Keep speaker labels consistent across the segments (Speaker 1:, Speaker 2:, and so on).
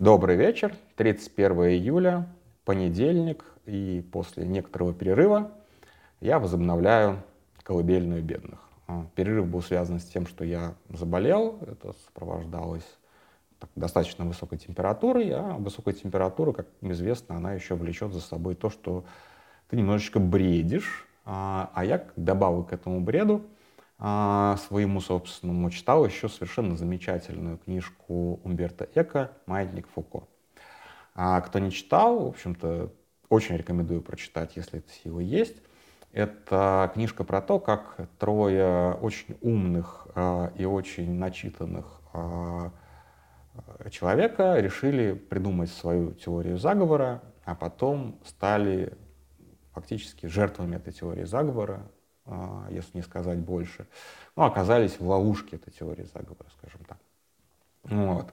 Speaker 1: Добрый вечер, 31 июля, понедельник, и после некоторого перерыва я возобновляю колыбельную бедных. А, перерыв был связан с тем, что я заболел, это сопровождалось достаточно высокой температурой, а высокая температура, как известно, она еще влечет за собой то, что ты немножечко бредишь, а, а я добавил к этому бреду своему собственному читал еще совершенно замечательную книжку Умберто Эко «Маятник Фуко». А кто не читал, в общем-то, очень рекомендую прочитать, если эта сила есть. Это книжка про то, как трое очень умных э, и очень начитанных э, человека решили придумать свою теорию заговора, а потом стали фактически жертвами этой теории заговора, если не сказать больше. Ну, оказались в ловушке этой теории заговора, скажем так. Вот.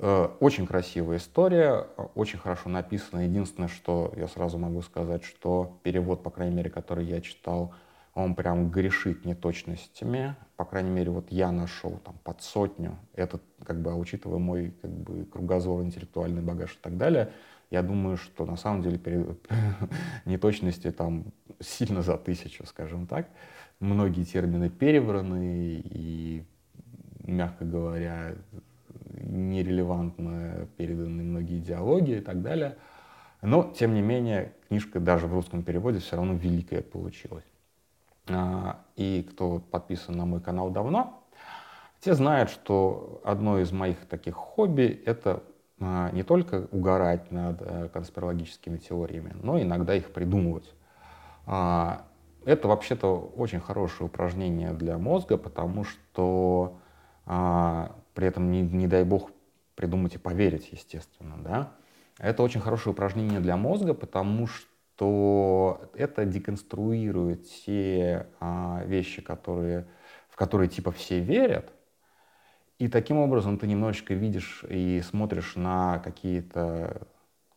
Speaker 1: Э, очень красивая история, очень хорошо написана. Единственное, что я сразу могу сказать, что перевод, по крайней мере, который я читал, он прям грешит неточностями. По крайней мере, вот я нашел там под сотню. Это, как бы, а учитывая мой как бы, кругозор, интеллектуальный багаж и так далее, я думаю, что на самом деле неточности там сильно за тысячу, скажем так. Многие термины перевраны и, мягко говоря, нерелевантно переданы многие идеологии и так далее. Но, тем не менее, книжка даже в русском переводе все равно великая получилась. А, и кто подписан на мой канал давно, те знают, что одно из моих таких хобби — это не только угорать над э, конспирологическими теориями, но иногда их придумывать. А, это вообще-то очень хорошее упражнение для мозга, потому что при этом, не, не дай бог, придумать и поверить, естественно, да. Это очень хорошее упражнение для мозга, потому что это деконструирует а, вещи, которые, в которые типа все верят, и таким образом ты немножечко видишь и смотришь на какие-то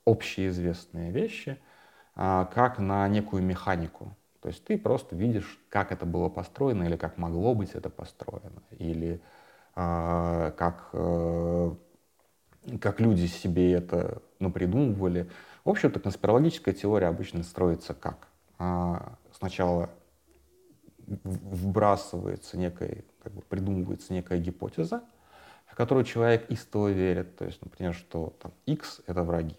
Speaker 1: общеизвестные вещи, а, как на некую механику. То есть ты просто видишь, как это было построено или как могло быть это построено, или а, как, э, как люди себе это напридумывали. В общем-то, конспирологическая теория обычно строится как? А, сначала вбрасывается некая, как бы придумывается некая гипотеза, в которую человек истово верит. То есть, например, что там, X — это враги.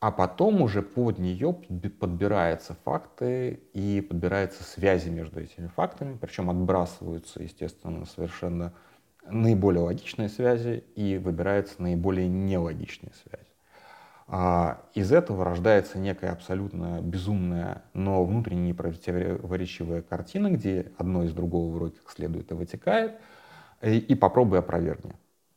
Speaker 1: А потом уже под нее подбираются факты и подбираются связи между этими фактами, причем отбрасываются, естественно, совершенно наиболее логичные связи и выбираются наиболее нелогичные связи. А из этого рождается некая абсолютно безумная, но внутренне непротиворечивая картина, где одно из другого вроде как следует и вытекает, и, и попробуй опровергни.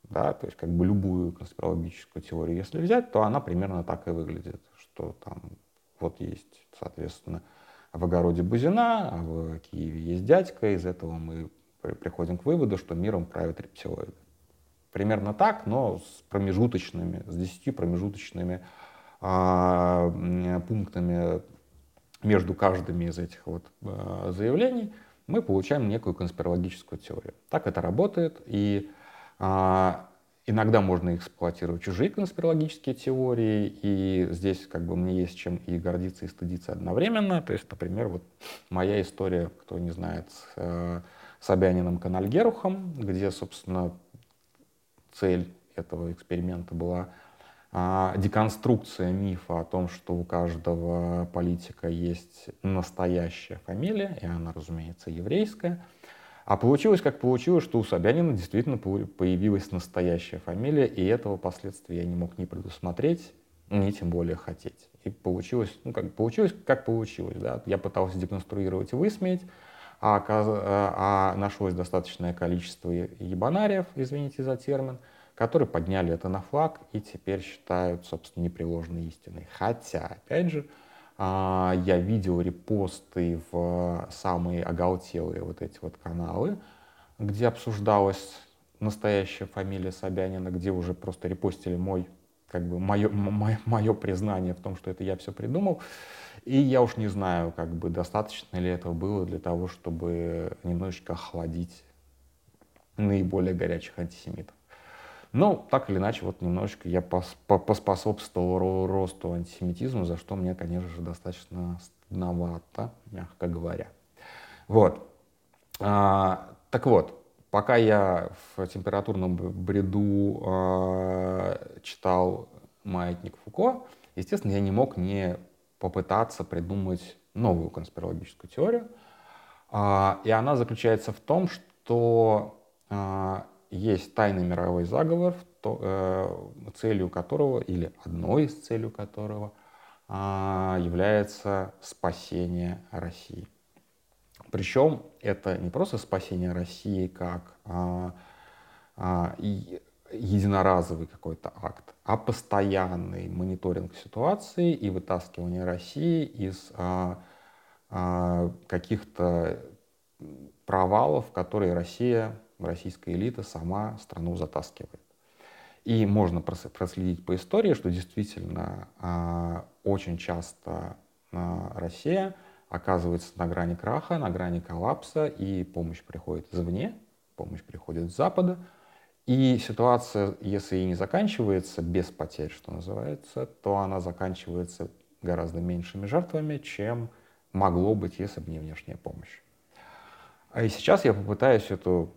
Speaker 1: Да, то есть как бы любую конспирологическую теорию, если взять, то она примерно так и выглядит, что там вот есть, соответственно, в огороде Бузина, а в Киеве есть дядька, из этого мы приходим к выводу, что миром правят рептилоиды. Примерно так, но с промежуточными, с десятью промежуточными а, пунктами между каждым из этих вот а, заявлений мы получаем некую конспирологическую теорию. Так это работает, и а, иногда можно эксплуатировать чужие конспирологические теории, и здесь как бы мне есть чем и гордиться, и стыдиться одновременно. То есть, например, вот моя история, кто не знает, э, Собяниным Канальгерухом, где, собственно, цель этого эксперимента была а, деконструкция мифа о том, что у каждого политика есть настоящая фамилия, и она, разумеется, еврейская. А получилось, как получилось, что у Собянина действительно появилась настоящая фамилия, и этого последствия я не мог ни предусмотреть, ни тем более хотеть. И получилось, ну, как получилось, как получилось, да. Я пытался деконструировать и высмеять, а, а нашлось достаточное количество ебанариев, извините за термин, которые подняли это на флаг и теперь считают, собственно, непреложной истиной. Хотя, опять же, а, я видел репосты в самые оголтелые вот эти вот каналы, где обсуждалась настоящая фамилия Собянина, где уже просто репостили мой, как бы, мое, мое, мое признание в том, что это я все придумал. И я уж не знаю, как бы достаточно ли этого было для того, чтобы немножечко охладить наиболее горячих антисемитов. Но так или иначе, вот немножечко я поспособствовал росту антисемитизма, за что мне, конечно же, достаточно стыдновато, мягко говоря. Вот. А, так вот, пока я в температурном бреду э, читал «Маятник Фуко», естественно, я не мог не попытаться придумать новую конспирологическую теорию. Э, и она заключается в том, что э, есть тайный мировой заговор, то, э, целью которого, или одной из целей которого, э, является спасение России. Причем это не просто спасение России как а, и единоразовый какой-то акт, а постоянный мониторинг ситуации и вытаскивание России из а, а, каких-то провалов, которые Россия, российская элита сама страну затаскивает. И можно проследить по истории, что действительно а, очень часто а, Россия оказывается на грани краха, на грани коллапса, и помощь приходит извне, помощь приходит с Запада. И ситуация, если и не заканчивается без потерь, что называется, то она заканчивается гораздо меньшими жертвами, чем могло быть, если бы не внешняя помощь. А и сейчас я попытаюсь эту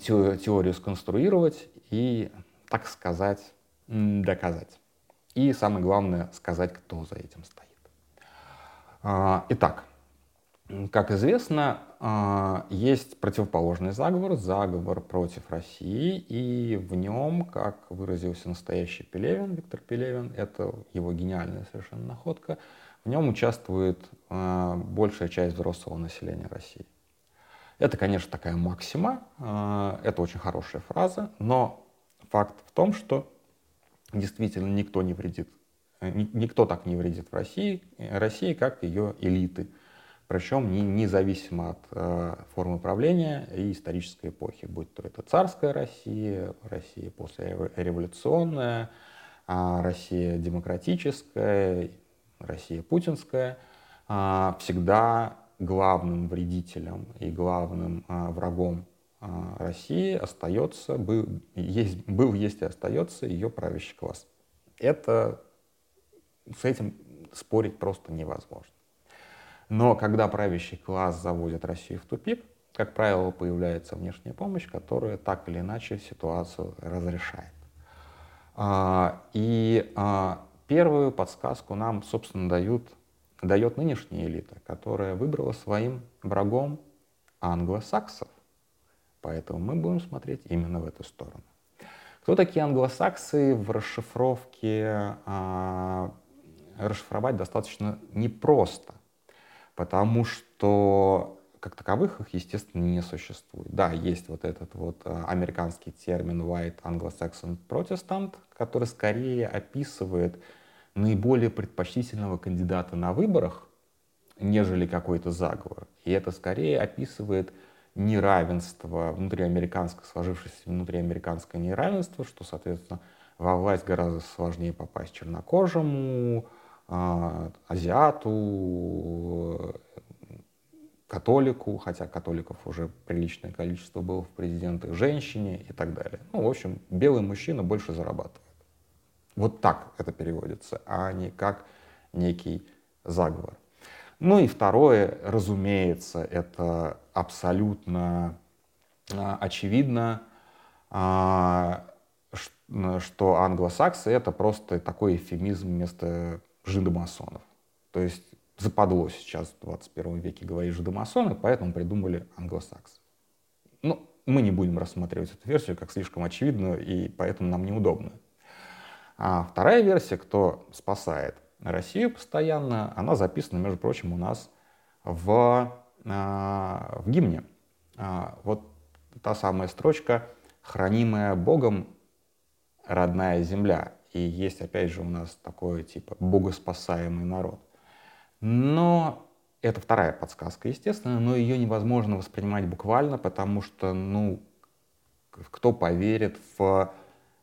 Speaker 1: теорию сконструировать и, так сказать, доказать. И самое главное, сказать, кто за этим стоит. А, итак, как известно, а, есть противоположный заговор, заговор против России, и в нем, как выразился настоящий Пелевин, Виктор Пелевин, это его гениальная совершенно находка, в нем участвует а, большая часть взрослого населения России. Это, конечно, такая максима, это очень хорошая фраза, но факт в том, что действительно никто не вредит Э, никто так не вредит в России, э, России как ее элиты. Причем не, независимо от э, формы правления и исторической эпохи, будь то это царская Россия, Россия после революционная, э, Россия демократическая, Россия путинская, э, всегда главным вредителем и главным э, врагом э, России остается, был, есть, был, есть и остается ее правящий класс. Это с этим спорить просто невозможно. Но когда правящий класс заводит Россию в тупик, как правило, появляется внешняя помощь, которая так или иначе ситуацию разрешает. А, и а, первую подсказку нам, собственно, дают, дает нынешняя элита, которая выбрала своим врагом англосаксов. Поэтому мы будем смотреть именно в эту сторону. Кто такие англосаксы в расшифровке а, расшифровать достаточно непросто, потому что как таковых их, естественно, не существует. Да, есть вот этот вот э, американский термин white anglo-saxon protestant, который скорее описывает наиболее предпочтительного кандидата на выборах, нежели какой-то заговор. И это скорее описывает неравенство внутриамериканское, сложившееся внутриамериканское неравенство, что, соответственно, во власть гораздо сложнее попасть чернокожему, а, азиату, католику, хотя католиков уже приличное количество было в президентах, женщине и так далее. Ну, в общем, белый мужчина больше зарабатывает. Вот так это переводится, а не как некий заговор. Ну и второе, разумеется, это абсолютно а, очевидно, а, что англосаксы это просто такой эфемизм вместо жидомасонов. То есть западло сейчас в 21 веке говорить жидомасоны, поэтому придумали англосаксы. Ну, мы не будем рассматривать эту версию как слишком очевидную, и поэтому нам неудобно. А вторая версия, кто спасает Россию постоянно, она записана, между прочим, у нас в, а, в гимне. А, вот та самая строчка «Хранимая Богом родная земля». И есть, опять же, у нас такой, типа, богоспасаемый народ. Но это вторая подсказка, естественно, но ее невозможно воспринимать буквально, потому что, ну, кто поверит в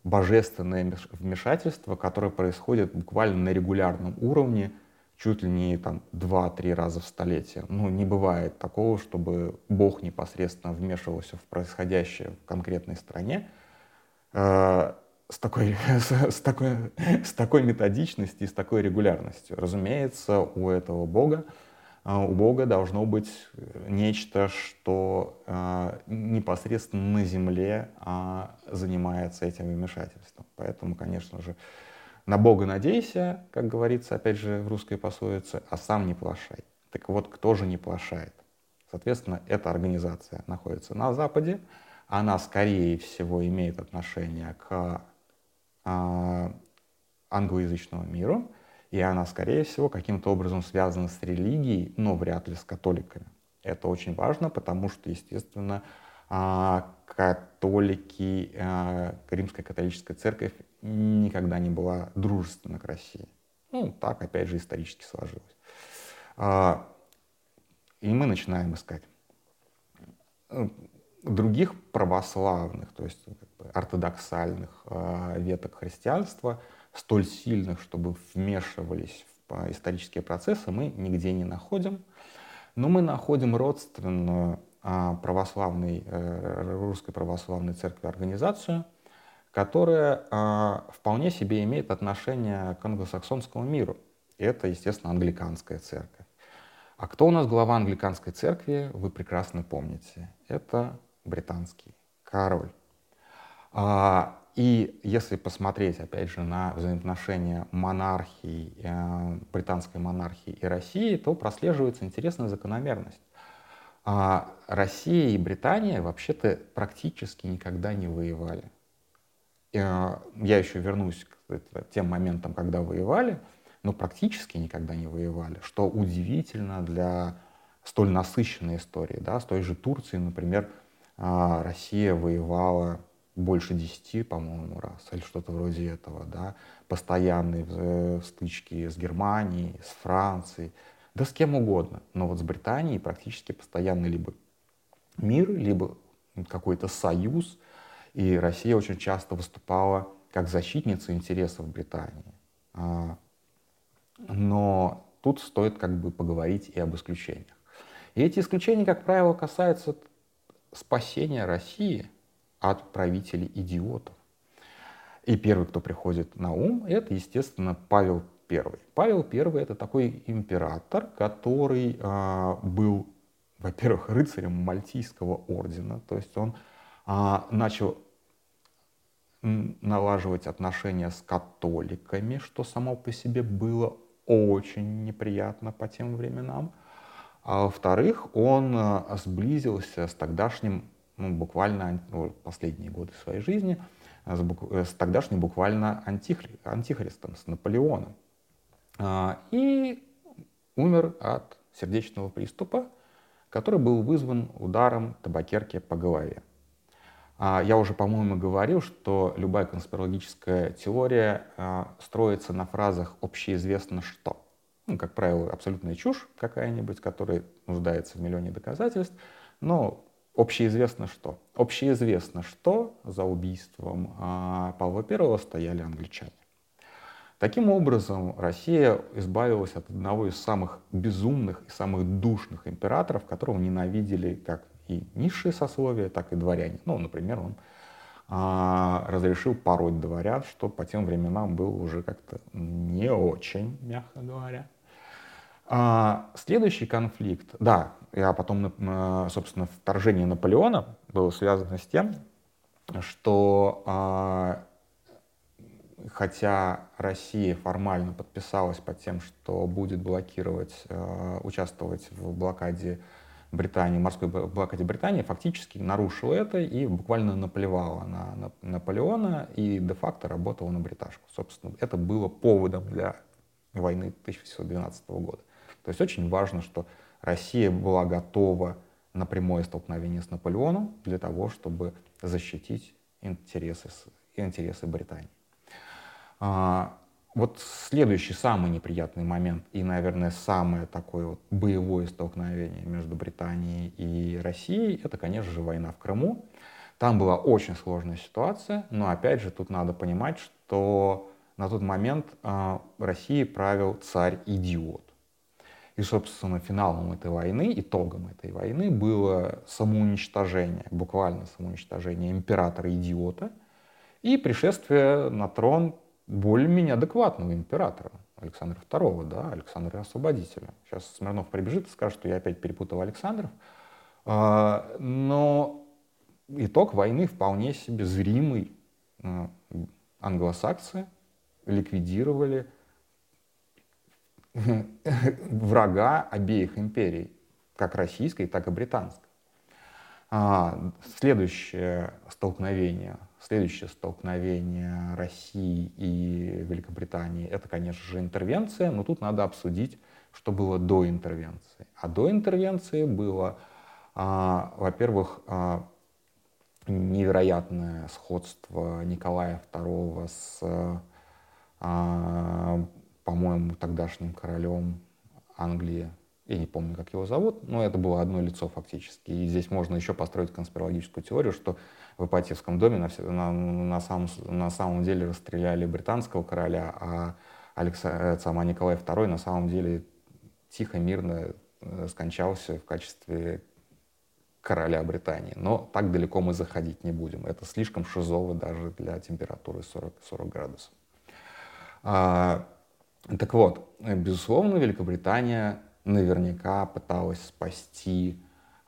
Speaker 1: божественное вмешательство, которое происходит буквально на регулярном уровне, чуть ли не там 2-3 раза в столетие. Ну, не бывает такого, чтобы Бог непосредственно вмешивался в происходящее в конкретной стране, Э, такой, с, с, такой, с такой методичностью и с такой регулярностью. Разумеется, у этого Бога, у Бога должно быть нечто, что э, непосредственно на земле э, занимается этим вмешательством. Поэтому, конечно же, на Бога надейся, как говорится, опять же, в русской пословице, а сам не плашай. Так вот, кто же не плашает? Соответственно, эта организация находится на Западе, она, скорее всего, имеет отношение к э, англоязычному миру, и она, скорее всего, каким-то образом связана с религией, но вряд ли с католиками. Это очень важно, потому что, естественно, а, католики, а, Римская католическая церковь никогда не была дружественна к России. Ну, так, опять же, исторически сложилось. А, и мы начинаем искать э, других православных, то есть ортодоксальных веток христианства – столь сильных, чтобы вмешивались в исторические процессы, мы нигде не находим. Но мы находим родственную а, православной, э, русской православной церкви организацию, которая а, вполне себе имеет отношение к англосаксонскому миру. Это, естественно, англиканская церковь. А кто у нас глава англиканской церкви, вы прекрасно помните. Это британский король. А, и если посмотреть, опять же, на взаимоотношения монархии, э, британской монархии и России, то прослеживается интересная закономерность. А Россия и Британия вообще-то практически никогда не воевали. Э, я еще вернусь к тем моментам, когда воевали, но практически никогда не воевали, что удивительно для столь насыщенной истории. Да? С той же Турцией, например, э, Россия воевала больше десяти, по-моему, раз, или что-то вроде этого, да, постоянные э, стычки с Германией, с Францией, да с кем угодно, но вот с Британией практически постоянно либо мир, либо какой-то союз, и Россия очень часто выступала как защитница интересов Британии. А, но тут стоит как бы поговорить и об исключениях. И эти исключения, как правило, касаются спасения России – от правителей идиотов. И первый, кто приходит на ум, это, естественно, Павел I. Павел I это такой император, который а, был, во-первых, рыцарем Мальтийского ордена, то есть он а, начал налаживать отношения с католиками, что само по себе было очень неприятно по тем временам. А во-вторых, он а, сблизился с тогдашним ну, буквально ну, последние годы своей жизни с, бук, с тогдашним буквально антихри, антихристом, с Наполеоном. А, и умер от сердечного приступа, который был вызван ударом табакерки по голове. А, я уже, по-моему, говорил, что любая конспирологическая теория а, строится на фразах «общеизвестно что». Ну, как правило, абсолютная чушь какая-нибудь, которая нуждается в миллионе доказательств, но Общеизвестно что? Общеизвестно, что за убийством а, Павла I стояли англичане. Таким образом, Россия избавилась от одного из самых безумных и самых душных императоров, которого ненавидели как и низшие сословия, так и дворяне. Ну, например, он а, разрешил пороть дворян, что по тем временам было уже как-то не очень, мягко говоря. А, следующий конфликт, да, я потом, собственно, вторжение Наполеона было связано с тем, что а, хотя Россия формально подписалась под тем, что будет блокировать, а, участвовать в блокаде Британии, морской блокаде Британии, фактически нарушила это и буквально наплевала на, на Наполеона и де-факто работала на бриташку. Собственно, это было поводом для войны 1712 года. То есть очень важно, что Россия была готова на прямое столкновение с Наполеоном для того, чтобы защитить интересы, интересы Британии. А, вот следующий самый неприятный момент и, наверное, самое такое вот боевое столкновение между Британией и Россией, это, конечно же, война в Крыму. Там была очень сложная ситуация, но опять же тут надо понимать, что на тот момент э, Россией правил царь-идиот. И, собственно, финалом этой войны, итогом этой войны было самоуничтожение, буквально самоуничтожение императора-идиота, и пришествие на трон более-менее адекватного императора. Александра II, да, Александра Освободителя. Сейчас Смирнов прибежит и скажет, что я опять перепутал Александров. А, но итог войны вполне себе зримый. А, англосаксы ликвидировали врага обеих империй, как российской, так и британской. А, следующее столкновение, следующее столкновение России и Великобритании, это, конечно же, интервенция, но тут надо обсудить, что было до интервенции. А до интервенции было, а, во-первых, а, невероятное сходство Николая II с, а, по-моему, тогдашним королем Англии я не помню, как его зовут, но это было одно лицо фактически. И здесь можно еще построить конспирологическую теорию, что в Ипатьевском доме на, на, на, самом, на самом деле расстреляли британского короля, а Алекса, э, сама Николай II на самом деле тихо, мирно э, скончался в качестве короля Британии. Но так далеко мы заходить не будем. Это слишком шизово даже для температуры 40, 40 градусов. Так вот, безусловно, Великобритания наверняка пыталась спасти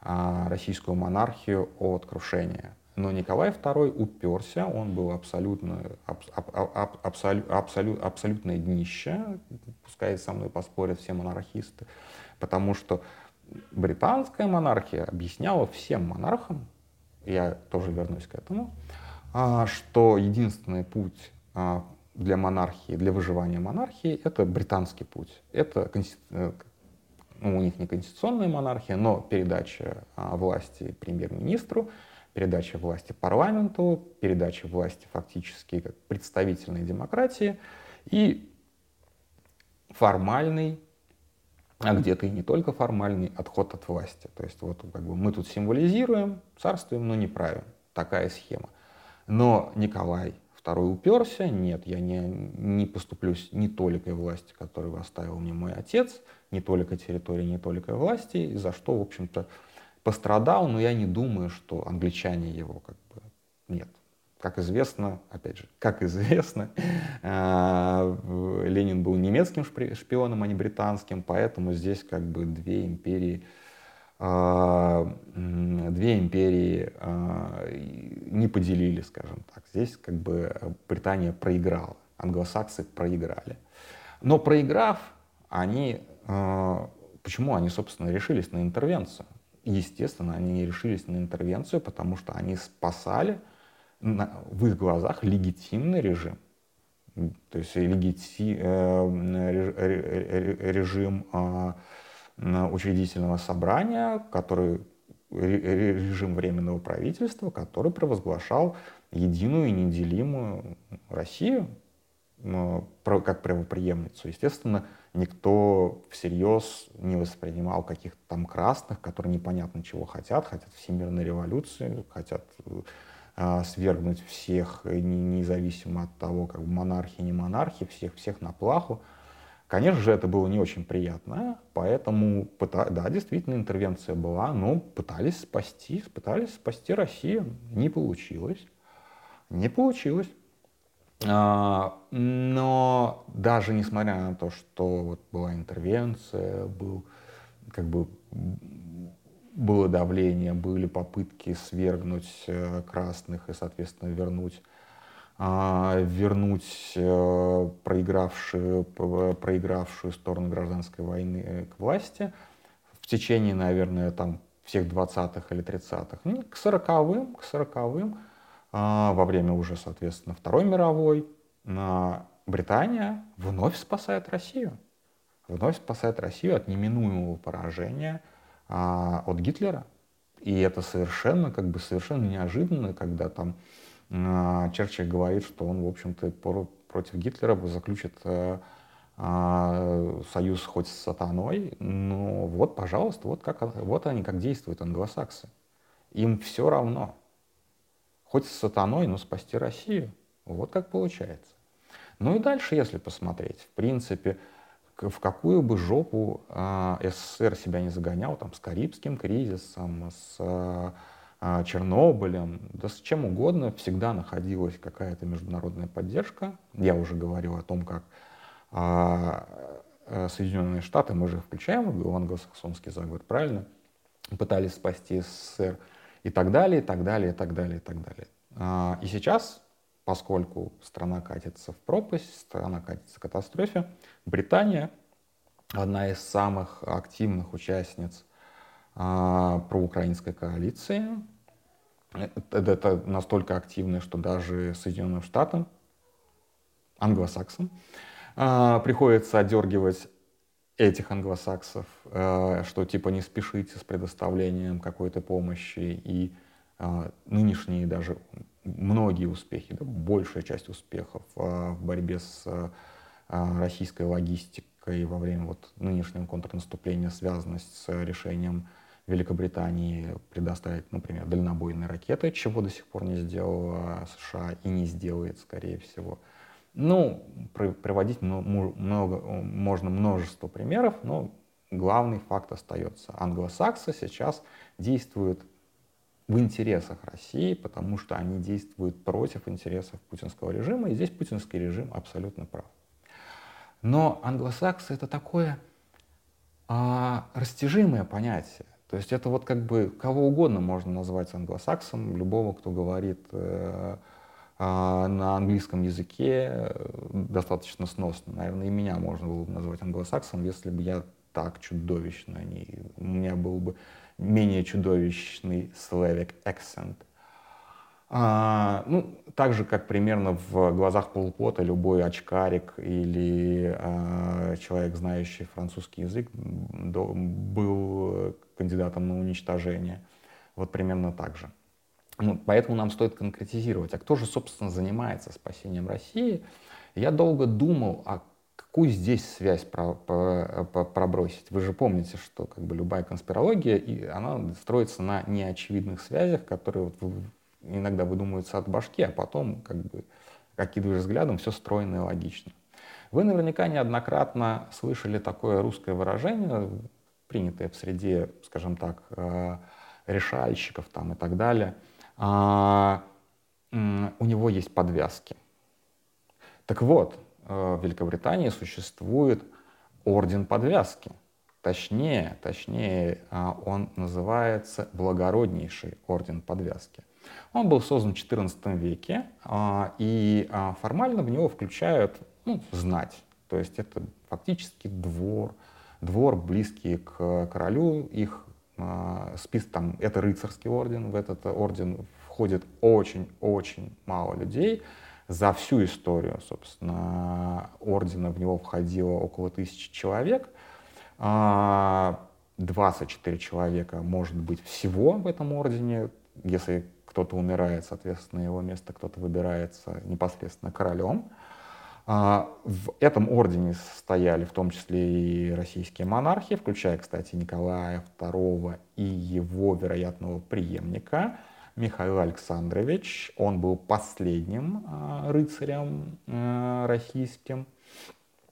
Speaker 1: а, российскую монархию от крушения. Но Николай II уперся, он был абсолютно, аб, аб, абсолю, абсолю, абсолютное днище, пускай со мной поспорят все монархисты, потому что британская монархия объясняла всем монархам, я тоже вернусь к этому, а, что единственный путь а, для монархии, для выживания монархии, это британский путь. Это э, ну, у них не конституционная монархия, но передача а, власти премьер-министру, передача власти парламенту, передача власти фактически как представительной демократии и формальный, а где-то и не только формальный отход от власти. То есть вот как бы мы тут символизируем, царствуем, но не правим. Такая схема. Но Николай II уперся, нет, я не, не поступлюсь не толикой власти, которую оставил мне мой отец, не только территории, не только власти, за что, в общем-то, пострадал, но я не думаю, что англичане его как бы нет. Как известно, опять же, как известно, э, Ленин был немецким шпионом, а не британским, поэтому здесь как бы две империи, две империи э, не поделили, скажем так. Здесь как бы Британия проиграла, англосаксы проиграли. Но проиграв, они а, почему они, собственно, решились на интервенцию? Естественно, они не решились на интервенцию, потому что они спасали в их глазах легитимный режим. То есть легити... Э, режим а, учредительного собрания, который режим временного правительства, который провозглашал единую и неделимую Россию как правоприемницу. Естественно, никто всерьез не воспринимал каких-то там красных, которые непонятно чего хотят, хотят всемирной революции, хотят э, свергнуть всех, независимо от того, как бы монархи, не монархи, всех, всех на плаху. Конечно же, это было не очень приятно, поэтому, да, действительно, интервенция была, но пытались спасти, пытались спасти Россию. Не получилось. Не получилось. А, но даже несмотря на то, что вот была интервенция, был как бы было давление, были попытки свергнуть э, красных и, соответственно, вернуть вернуть э, проигравшую, проигравшую сторону гражданской войны э, к власти в течение, наверное, там всех 20-х или 30-х. Ну, к 40-м, к 40-м а, во время уже, соответственно, Второй мировой, Британия вновь спасает Россию. Вновь спасает Россию от неминуемого поражения а, от Гитлера. И это совершенно, как бы, совершенно неожиданно, когда там а, Черчилль говорит, что он, в общем-то, против Гитлера заключит а, а, союз хоть с сатаной, но вот, пожалуйста, вот, как, вот они как действуют, англосаксы. Им все равно. Хоть с сатаной, но спасти Россию. Вот как получается. Ну и дальше, если посмотреть, в принципе, в какую бы жопу э, СССР себя не загонял, там, с Карибским кризисом, с э, а, Чернобылем, да с чем угодно, всегда находилась какая-то международная поддержка. Я уже говорил о том, как а, э, Соединенные Штаты, мы же включаем в англосаксонский заговор, правильно, пытались спасти СССР и так далее, и так далее, и так далее, и так далее. А, и сейчас, поскольку страна катится в пропасть, страна катится в катастрофе, Британия, одна из самых активных участниц а, проукраинской коалиции. Это, это настолько активно, что даже Соединенным Штатам, англосаксам, а, приходится отдергивать этих англосаксов, а, что типа не спешите с предоставлением какой-то помощи и а, нынешние даже многие успехи, да, большая часть успехов а, в борьбе с а, российской логистикой во время вот нынешнего контрнаступления связаны с решением Великобритании предоставить, например, дальнобойные ракеты, чего до сих пор не сделала США и не сделает, скорее всего. Ну, приводить много, можно множество примеров, но главный факт остается. Англосаксы сейчас действуют в интересах России, потому что они действуют против интересов путинского режима, и здесь путинский режим абсолютно прав. Но англосаксы это такое а, растяжимое понятие. То есть это вот как бы кого угодно можно назвать англосаксом, любого, кто говорит э, э, на английском языке э, достаточно сносно. Наверное, и меня можно было бы назвать англосаксом, если бы я так чудовищно не... У меня был бы менее чудовищный Slavic accent. А, ну, так же, как примерно в глазах полупота любой очкарик или а, человек, знающий французский язык, до, был кандидатом на уничтожение. Вот примерно так же. Ну, поэтому нам стоит конкретизировать, а кто же, собственно, занимается спасением России. Я долго думал, а какую здесь связь про, про, про, пробросить? Вы же помните, что как бы любая конспирология, и она строится на неочевидных связях, которые вот иногда выдумываются от башки, а потом, как бы, окидываешь взглядом, все стройно и логично. Вы наверняка неоднократно слышали такое русское выражение, принятое в среде, скажем так, э, решальщиков там и так далее, а, у него есть подвязки. Так вот, э, в Великобритании существует орден подвязки. Точнее, точнее, а, он называется благороднейший орден подвязки. Он был создан в XIV веке, а, и формально в него включают ну, знать. То есть это фактически двор, двор, близкий к королю, их э, список там, это рыцарский орден, в этот орден входит очень-очень мало людей. За всю историю, собственно, ордена в него входило около тысячи человек. 24 человека может быть всего в этом ордене. Если кто-то умирает, соответственно, его место кто-то выбирается непосредственно королем. А, в этом ордене стояли в том числе и российские монархи, включая, кстати, Николая II и его вероятного преемника Михаил Александрович. Он был последним а, рыцарем а, российским.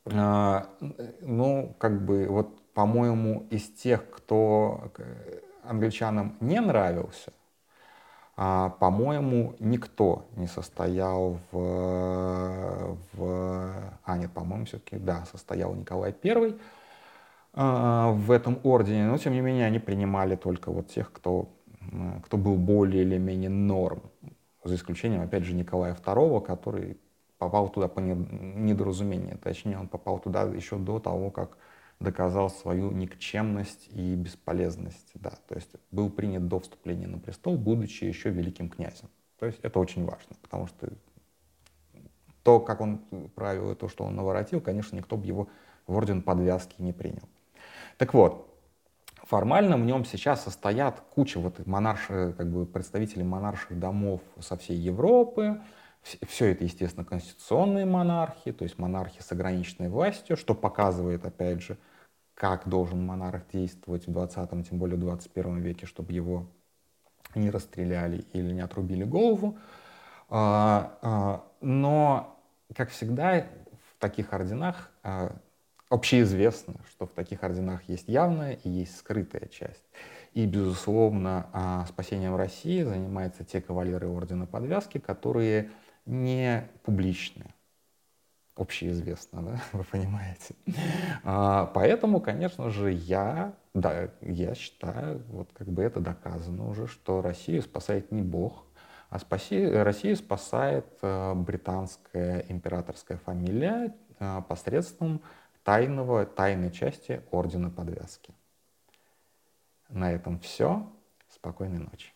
Speaker 1: Ну, как бы, вот, по-моему, из тех, кто англичанам не нравился, а, по-моему, никто не состоял в, в... А, нет, по-моему, все-таки, да, состоял Николай I а, в этом ордене, но, тем не менее, они принимали только вот тех, кто, кто был более или менее норм, за исключением, опять же, Николая II, который попал туда по недоразумению. Точнее, он попал туда еще до того, как доказал свою никчемность и бесполезность. Да. То есть был принят до вступления на престол, будучи еще великим князем. То есть это очень важно, потому что то, как он правил и то, что он наворотил, конечно, никто бы его в орден подвязки не принял. Так вот, формально в нем сейчас состоят куча вот монарших, как бы представителей монарших домов со всей Европы, все это, естественно, конституционные монархии, то есть монархи с ограниченной властью, что показывает, опять же, как должен монарх действовать в 20 тем более в 21 веке, чтобы его не расстреляли или не отрубили голову. А, а, но, как всегда, в таких орденах а, общеизвестно, что в таких орденах есть явная и есть скрытая часть. И, безусловно, спасением России занимаются те кавалеры Ордена Подвязки, которые не публичны. Общеизвестно, да, вы понимаете. А, поэтому, конечно же, я, да, я считаю, вот как бы это доказано уже, что Россию спасает не Бог, а спаси, Россию спасает э, британская императорская фамилия э, посредством тайного, тайной части Ордена Подвязки. На этом все. Спокойной ночи.